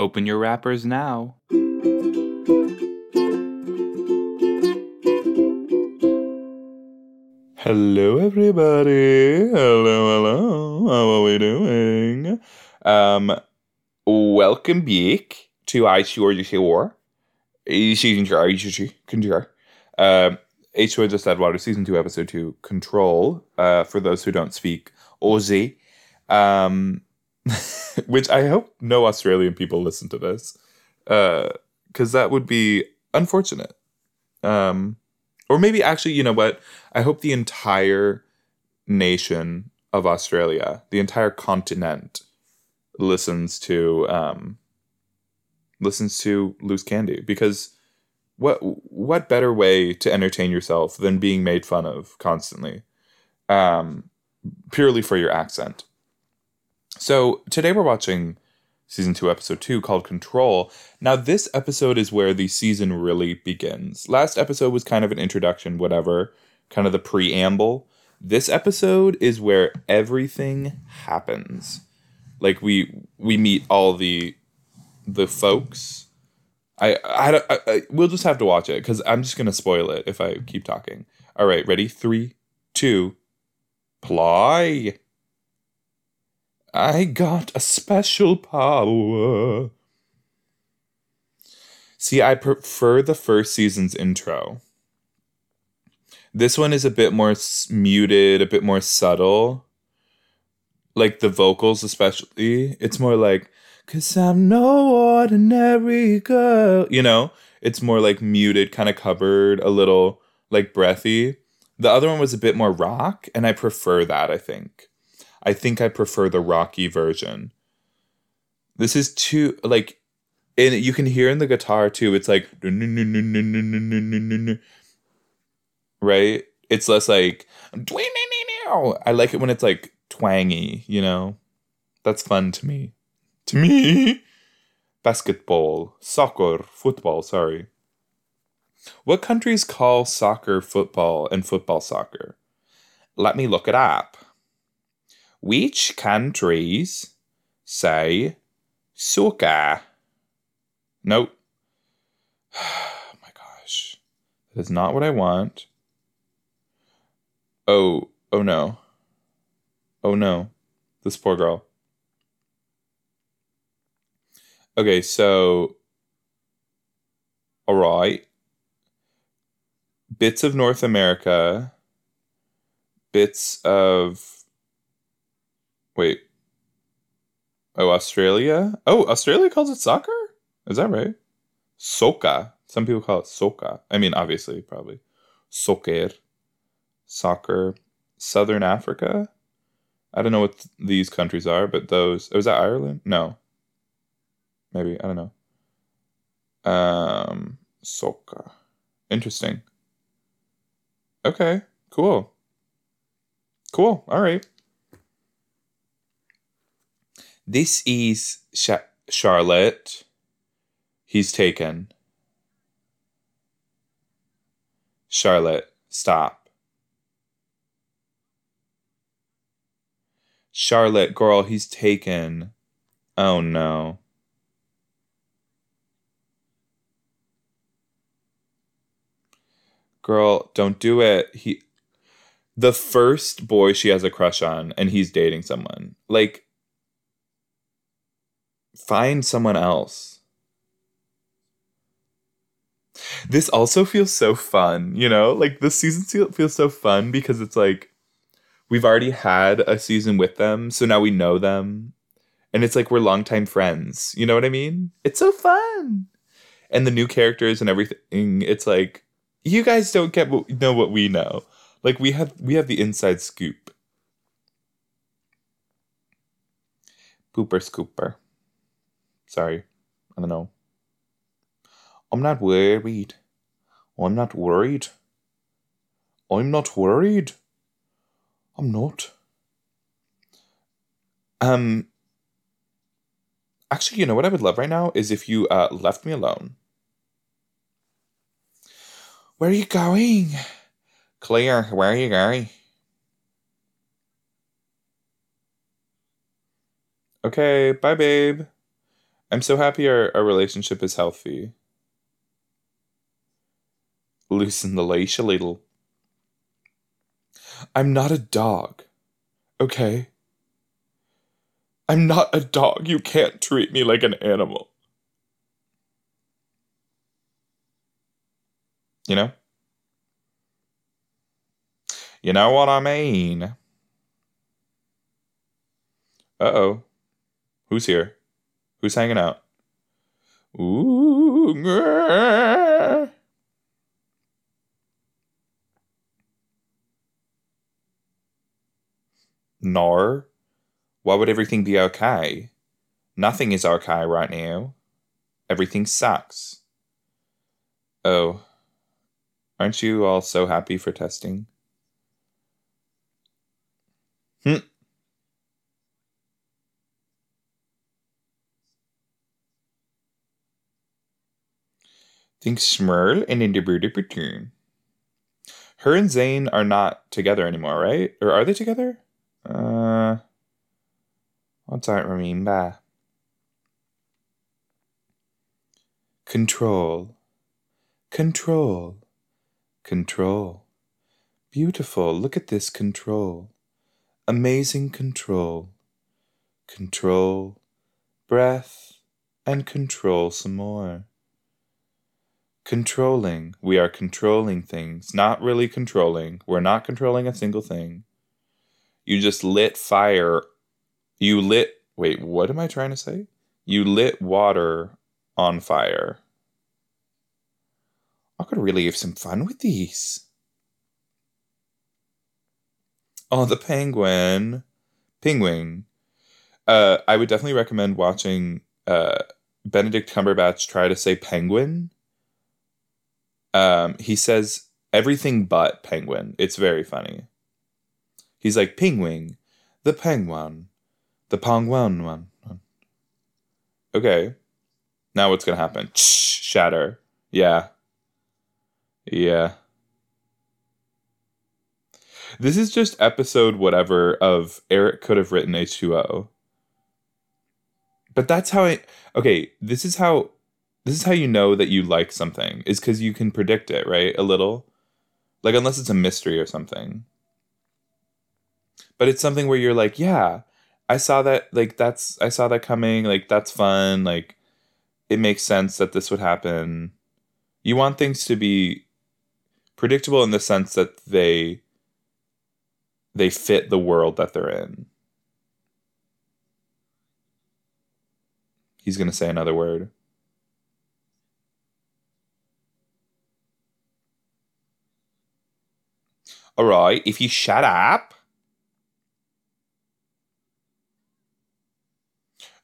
Open your wrappers now. Hello, everybody. Hello, hello. How are we doing? Um, welcome back to I Sure You Sure. Season 2, I Sure Conjure. Um, H. Just Water, Season 2, Episode 2, Control, uh, for those who don't speak Aussie. Um, which I hope no Australian people listen to this, because uh, that would be unfortunate. Um, or maybe actually, you know what? I hope the entire nation of Australia, the entire continent, listens to um, listens to Loose Candy because what what better way to entertain yourself than being made fun of constantly, um, purely for your accent. So today we're watching season two, episode two, called Control. Now, this episode is where the season really begins. Last episode was kind of an introduction, whatever, kind of the preamble. This episode is where everything happens. Like we we meet all the the folks. I I, I, I we'll just have to watch it because I'm just gonna spoil it if I keep talking. All right, ready? Three, two, ply. I got a special power. See, I prefer the first season's intro. This one is a bit more muted, a bit more subtle. Like the vocals, especially. It's more like, Cause I'm no ordinary girl. You know, it's more like muted, kind of covered, a little like breathy. The other one was a bit more rock, and I prefer that, I think. I think I prefer the rocky version. This is too like and you can hear in the guitar too, it's like right? It's less like I like it when it's like twangy, you know? That's fun to me. To me. Basketball, soccer, football, sorry. What countries call soccer football and football soccer? Let me look it up. Which countries say soccer? Nope. Oh my gosh. That is not what I want. Oh, oh no. Oh no. This poor girl. Okay, so. Alright. Bits of North America. Bits of Wait. Oh, Australia? Oh, Australia calls it soccer? Is that right? Soca. Some people call it soca. I mean, obviously, probably. Soccer. Soccer. Southern Africa? I don't know what th- these countries are, but those. Oh, is that Ireland? No. Maybe. I don't know. Um, soca. Interesting. Okay. Cool. Cool. All right. This is Charlotte. He's taken. Charlotte, stop. Charlotte, girl, he's taken. Oh no. Girl, don't do it. He the first boy she has a crush on and he's dating someone. Like find someone else. This also feels so fun, you know? Like this season feels so fun because it's like we've already had a season with them, so now we know them. And it's like we're longtime friends. You know what I mean? It's so fun. And the new characters and everything, it's like you guys don't get what, know what we know. Like we have we have the inside scoop. Pooper scooper. Sorry. I don't know. I'm not worried. I'm not worried. I'm not worried. I'm not. Um. Actually, you know what I would love right now is if you uh, left me alone. Where are you going? Claire, where are you going? Okay, bye, babe. I'm so happy our, our relationship is healthy. Loosen the leash a little. I'm not a dog. Okay? I'm not a dog. You can't treat me like an animal. You know? You know what I mean? Uh oh. Who's here? Who's hanging out? Ooh. Nor. Why would everything be okay? Nothing is okay right now. Everything sucks. Oh. Aren't you all so happy for testing? Hmm. Think Smurl and in the Platoon. Her and Zane are not together anymore, right? Or are they together? Uh, I don't remember. Control. Control. Control. Beautiful. Look at this control. Amazing control. Control. Breath. And control some more. Controlling. We are controlling things. Not really controlling. We're not controlling a single thing. You just lit fire. You lit. Wait, what am I trying to say? You lit water on fire. I could really have some fun with these. Oh, the penguin. Penguin. Uh, I would definitely recommend watching uh, Benedict Cumberbatch try to say penguin. Um, he says everything but penguin. It's very funny. He's like penguin, the penguin, the penguin one. Okay. Now what's gonna happen? Shatter. Yeah. Yeah. This is just episode whatever of Eric could have written H2O. But that's how I okay, this is how this is how you know that you like something is cuz you can predict it, right? A little. Like unless it's a mystery or something. But it's something where you're like, yeah, I saw that like that's I saw that coming, like that's fun, like it makes sense that this would happen. You want things to be predictable in the sense that they they fit the world that they're in. He's going to say another word. All right, if you shut up.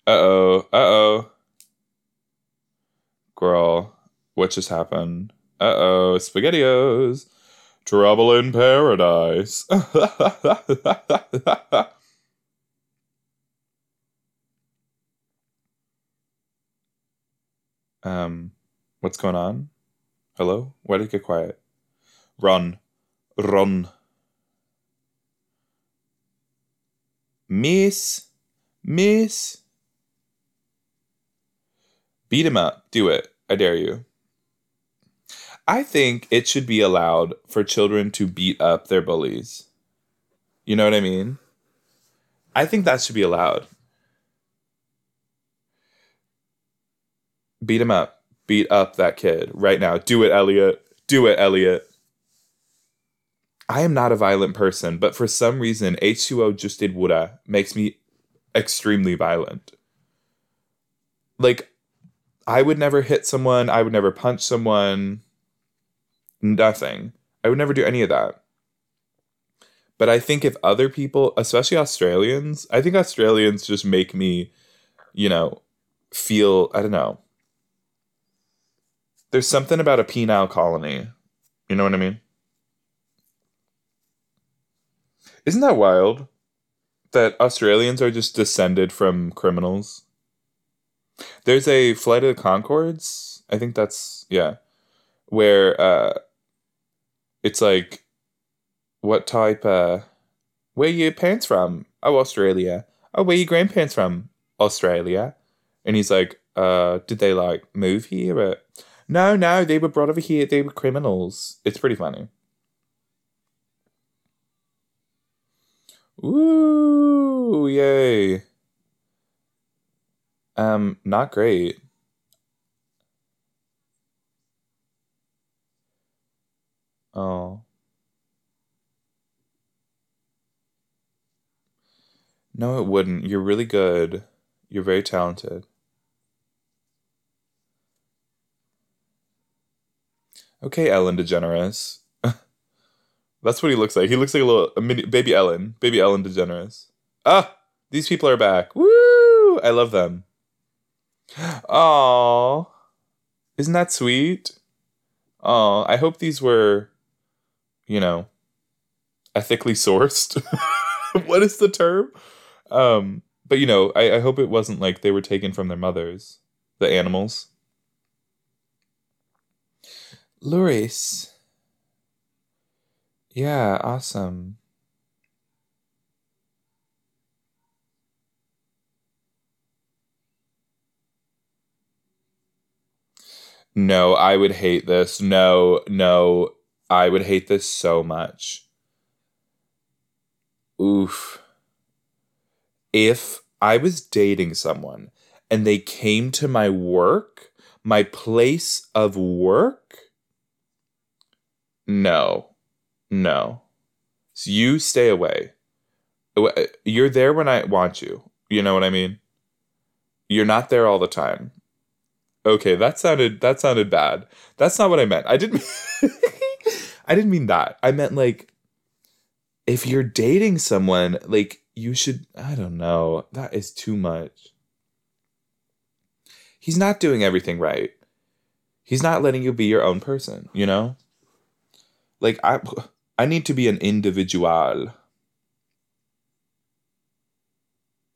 Uh oh, uh oh. Girl, what just happened? Uh oh, SpaghettiOs. Trouble in paradise. um, what's going on? Hello? Why did it get quiet? Run. Run. Miss. Miss. Beat him up. Do it. I dare you. I think it should be allowed for children to beat up their bullies. You know what I mean? I think that should be allowed. Beat him up. Beat up that kid right now. Do it, Elliot. Do it, Elliot. I am not a violent person, but for some reason, H2O just did woulda makes me extremely violent. Like, I would never hit someone. I would never punch someone. Nothing. I would never do any of that. But I think if other people, especially Australians, I think Australians just make me, you know, feel, I don't know. There's something about a penile colony. You know what I mean? Isn't that wild? That Australians are just descended from criminals? There's a Flight of the Conchords. I think that's, yeah. Where, uh, it's like, what type, uh, where your parents from? Oh, Australia. Oh, where your grandparents from? Australia. And he's like, uh, did they like move here? No, no, they were brought over here. They were criminals. It's pretty funny. Ooh, yay. Um, not great. Oh. No, it wouldn't. You're really good. You're very talented. Okay, Ellen DeGeneres. That's what he looks like. He looks like a little a mini, baby Ellen, baby Ellen DeGeneres. Ah, these people are back. Woo! I love them. Oh, isn't that sweet? Oh, I hope these were, you know, ethically sourced. what is the term? Um, but you know, I, I hope it wasn't like they were taken from their mothers, the animals. Luris. Yeah, awesome. No, I would hate this. No, no, I would hate this so much. Oof. If I was dating someone and they came to my work, my place of work, no, no. So you stay away. Uh, uh, you're there when I want you. You know what I mean? You're not there all the time. Okay, that sounded that sounded bad. That's not what I meant. I didn't I didn't mean that. I meant like if you're dating someone, like you should I don't know. That is too much. He's not doing everything right. He's not letting you be your own person, you know? Like I I need to be an individual.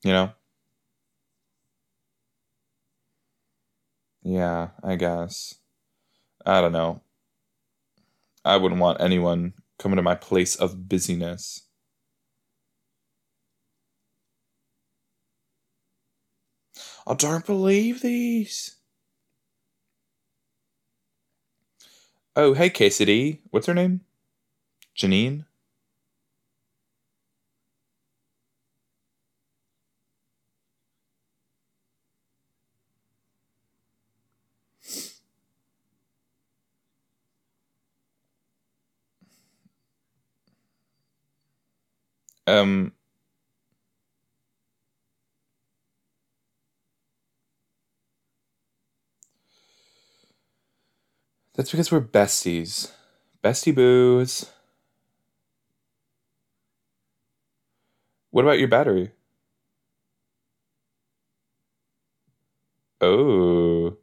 You know? Yeah, I guess. I don't know. I wouldn't want anyone coming to my place of busyness. I don't believe these. Oh, hey, Cassidy. What's her name? Janine? Um, that's because we're besties. Bestie boos. What about your battery? Oh.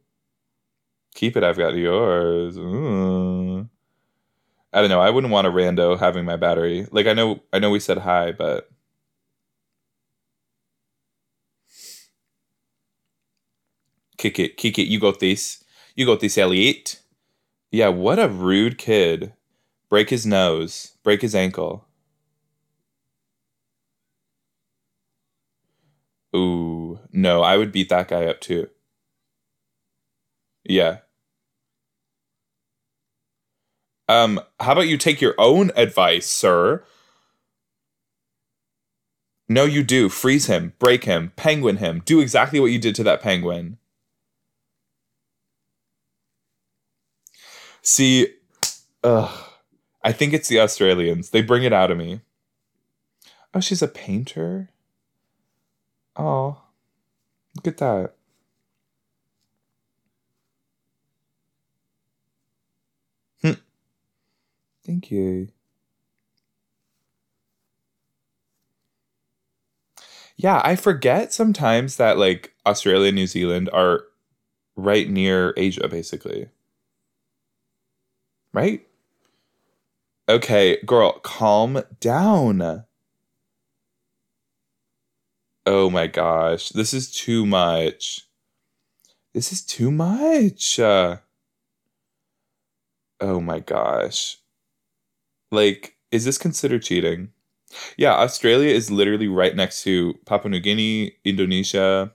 Keep it, I've got yours. Ooh. I don't know. I wouldn't want a rando having my battery. Like I know I know we said hi, but kick it, kick it. You got this. You got this, Elliot. Yeah, what a rude kid. Break his nose, break his ankle. Ooh, no, I would beat that guy up too. Yeah. Um, how about you take your own advice, sir? No, you do. Freeze him, break him, penguin him. Do exactly what you did to that penguin. See, ugh, I think it's the Australians. They bring it out of me. Oh, she's a painter? Oh, look at that. Hmm. Thank you. Yeah, I forget sometimes that like Australia and New Zealand are right near Asia, basically. Right? Okay, girl, calm down. Oh my gosh, this is too much. This is too much. Uh, oh my gosh. Like, is this considered cheating? Yeah, Australia is literally right next to Papua New Guinea, Indonesia.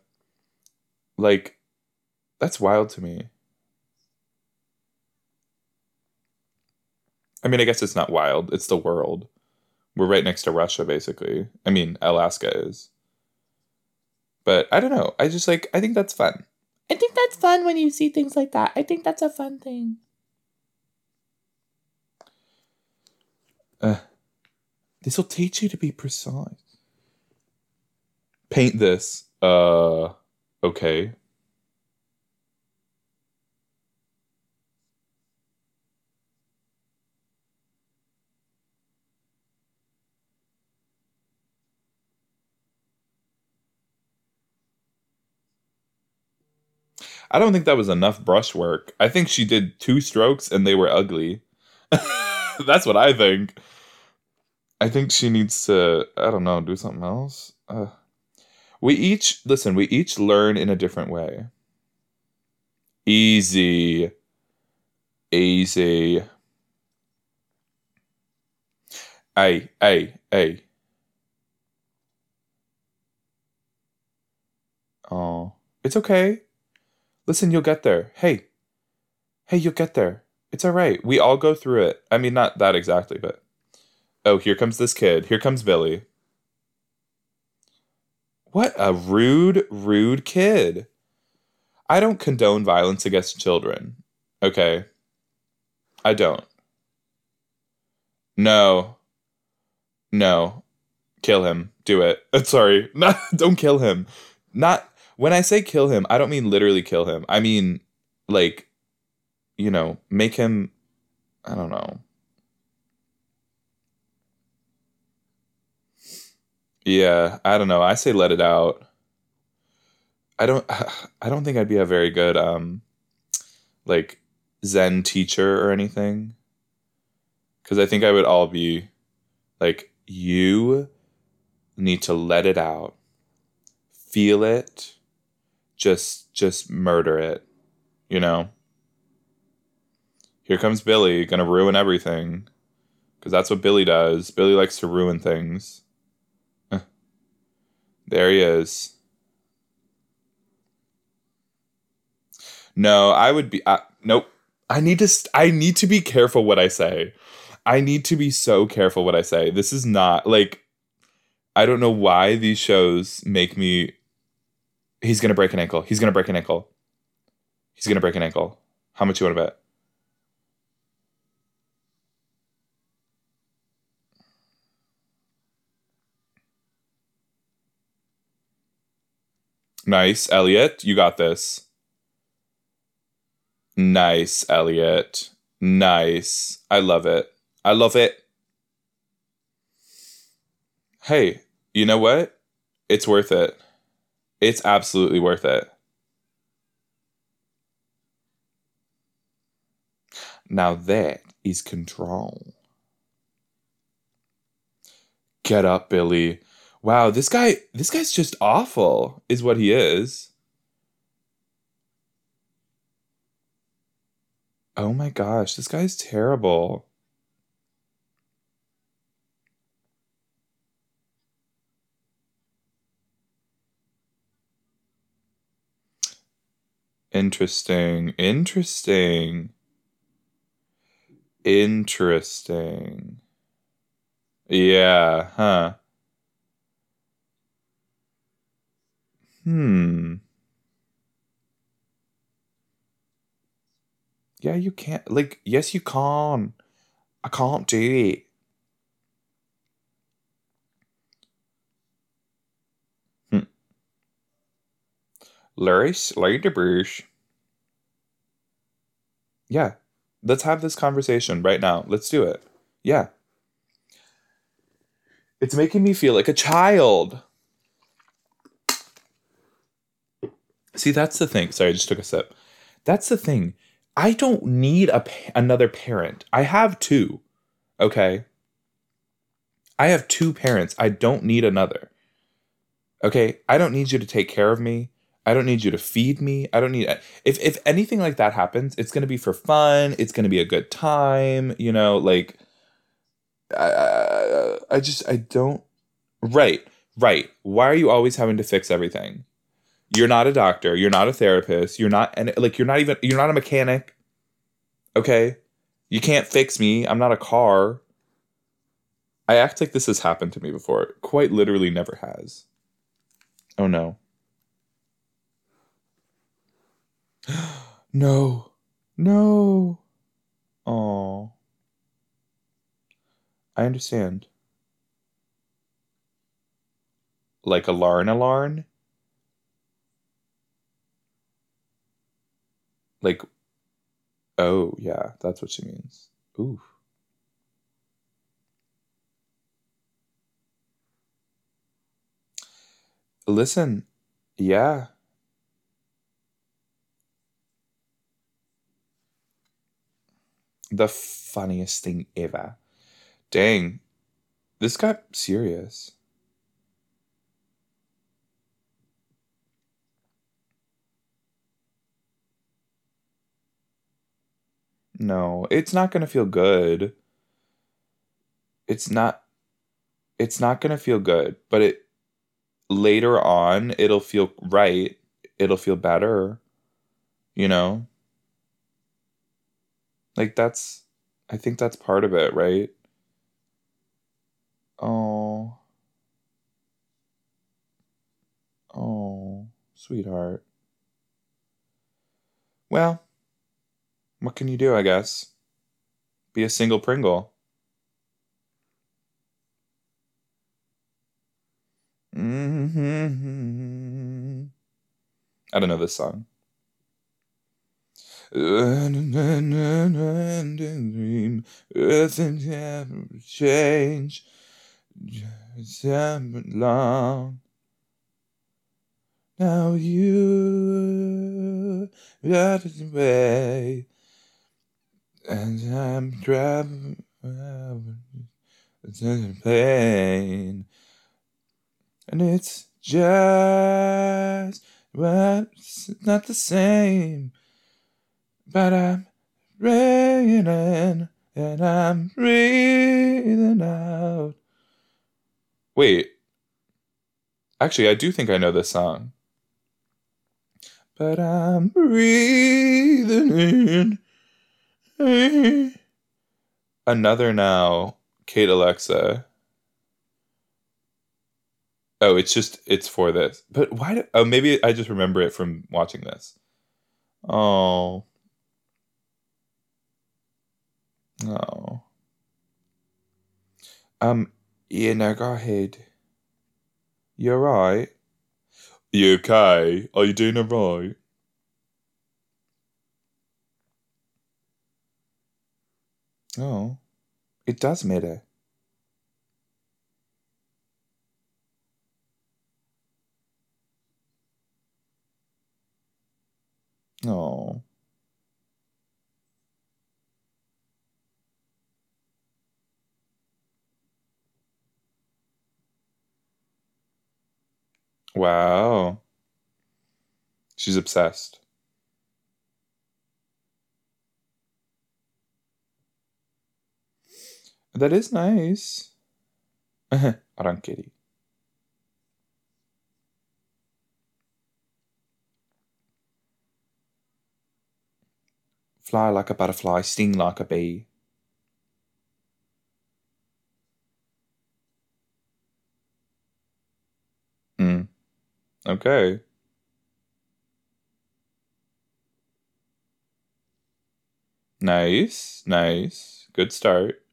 Like, That's wild to me. I mean, I guess it's not wild. It's the world. We're right next to Russia, basically. I mean, Alaska is. But I don't know. I just like, I think that's fun. I think that's fun when you see things like that. I think that's a fun thing. Uh, this will teach you to be precise. Paint this. Uh, okay. I don't think that was enough brushwork. I think she did two strokes and they were ugly. That's what I think. I think she needs to, I don't know, do something else. Uh, we each, listen, we each learn in a different way. Easy. Easy. Hey, hey, hey. Oh, it's okay. Listen, you'll get there. Hey, hey, you'll get there. It's all right. We all go through it. I mean, not that exactly, but. Oh, here comes this kid. Here comes Billy. What a rude, rude kid. I don't condone violence against children. Okay. I don't. No. No. Kill him. Do it. Sorry. Not, don't kill him. Not when I say kill him, I don't mean literally kill him. I mean like you know, make him I don't know. Yeah, I don't know. I say let it out. I don't I don't think I'd be a very good um like zen teacher or anything cuz I think I would all be like you need to let it out. Feel it just just murder it you know? Here comes billy gonna ruin everything. Because that's what billy does. Billy likes to ruin things. There he is. No i would be uh, nope. I need to st- i need to be careful what i say. I need to be so careful what i say. This is not like i don't know why these shows make me He's gonna break an ankle. He's gonna break an ankle. He's gonna break an ankle. How much you want to bet? Nice, Elliot. You got this. Nice, Elliot. Nice. I love it. I love it. Hey, you know what? It's worth it. It's absolutely worth it. Now that is control. Get up, Billy. Wow, this guy this guy's just awful, is what he is. Oh my gosh, this guy's terrible. Interesting. Interesting. Interesting. Yeah, huh. Hmm. Yeah, you can't. Like, yes, you can. I can't do it. Laris Ladybush. Yeah. Let's have this conversation right now. Let's do it. Yeah. It's making me feel like a child. See, that's the thing. Sorry, I just took a sip. That's the thing. I don't need a another parent. I have two. Okay? I have two parents. I don't need another. Okay? I don't need you to take care of me. I don't need you to feed me. I don't need if if anything like that happens, it's going to be for fun. It's going to be a good time, you know, like I, I I just I don't right. Right. Why are you always having to fix everything? You're not a doctor. You're not a therapist. You're not and like you're not even you're not a mechanic. Okay? You can't fix me. I'm not a car. I act like this has happened to me before. It quite literally never has. Oh no. no. No. Oh. I understand. Like a Larn alarm? Like, oh, yeah, that's what she means. Ooh. Listen, yeah. The funniest thing ever. Dang, this got serious. No, it's not going to feel good. It's not it's not going to feel good, but it later on it'll feel right. It'll feel better. You know? Like that's I think that's part of it, right? Oh. Oh, sweetheart. Well, what can you do, I guess? Be a single Pringle. Mm-hmm. I don't know this song. Change long. Now you got away, and I'm driving in pain, and it's just but it's not the same. But I'm raining and I'm breathing out. Wait. Actually, I do think I know this song. But I'm breathing in. Another now, Kate Alexa. Oh, it's just it's for this. But why do, oh maybe I just remember it from watching this. Oh. Oh. Um, yeah, no, go ahead. You're right. You okay? Are you doing alright? Oh, it does matter. Oh. Wow. She's obsessed. That is nice. Arankeri. Fly like a butterfly, sting like a bee. Mm. Okay. Nice, nice. Good start.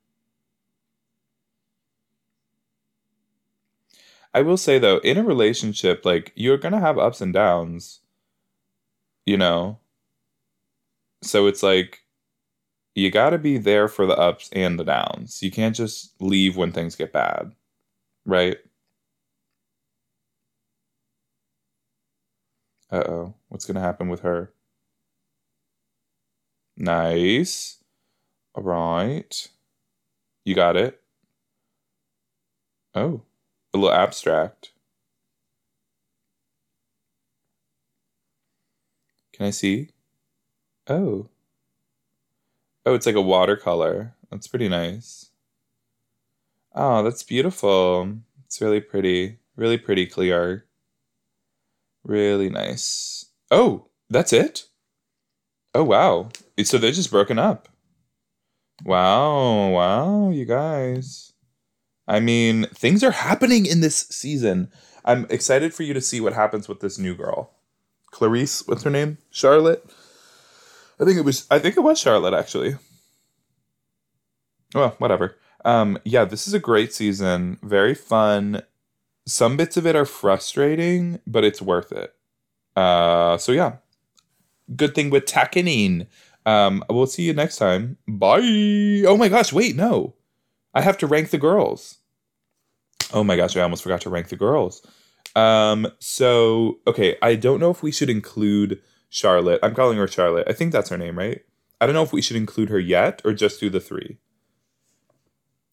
I will say though, in a relationship, like you're gonna have ups and downs, you know? So it's like you gotta be there for the ups and the downs. You can't just leave when things get bad, right? Uh oh, what's gonna happen with her? Nice. All right. You got it. Oh, a little abstract. Can I see? Oh. Oh, it's like a watercolor. That's pretty nice. Oh, that's beautiful. It's really pretty. Really pretty clear. Really nice. Oh, that's it? Oh, wow. So they're just broken up. Wow, wow, you guys. I mean, things are happening in this season. I'm excited for you to see what happens with this new girl. Clarice, what's her name? Charlotte? I think it was I think it was Charlotte actually. Well, whatever. Um yeah, this is a great season, very fun. Some bits of it are frustrating, but it's worth it. Uh so yeah. Good thing with Takanine. Um we'll see you next time. Bye. Oh my gosh, wait, no. I have to rank the girls. Oh my gosh, I almost forgot to rank the girls. Um, so okay, I don't know if we should include Charlotte. I'm calling her Charlotte. I think that's her name, right? I don't know if we should include her yet or just do the three.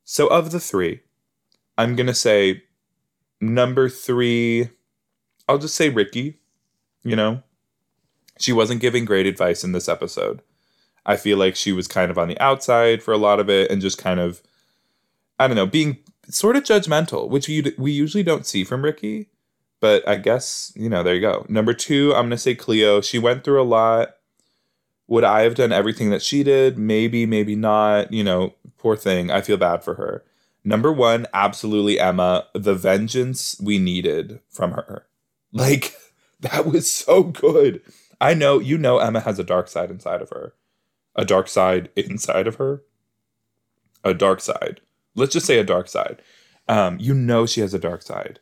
So of the three, I'm gonna say number three, I'll just say Rikki. You know, she wasn't giving great advice in this episode. I feel like she was kind of on the outside for a lot of it and just kind of, I don't know, being sort of judgmental, which we, we usually don't see from Rikki. But I guess, you know, there you go. Number two, I'm going to say Cleo. She went through a lot. Would I have done everything that she did? Maybe, maybe not. You know, poor thing. I feel bad for her. Number one, absolutely Emma. The vengeance we needed from her. Like, that was so good. I know, you know, Emma has a dark side inside of her. A dark side inside of her. A dark side. Let's just say a dark side. Um, you know, she has a dark side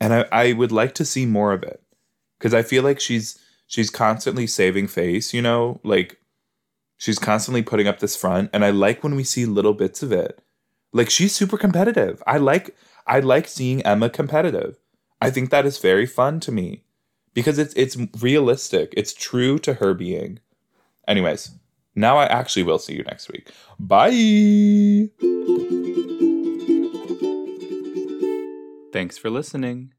and I, I would like to see more of it because I feel like she's she's constantly saving face, you know, like she's constantly putting up this front, and I like when we see little bits of it. Like she's super competitive. I like I like seeing Emma competitive. I think that is very fun to me because it's it's realistic. It's true to her being. Anyways, now I actually will see you next week. Bye. Thanks for listening.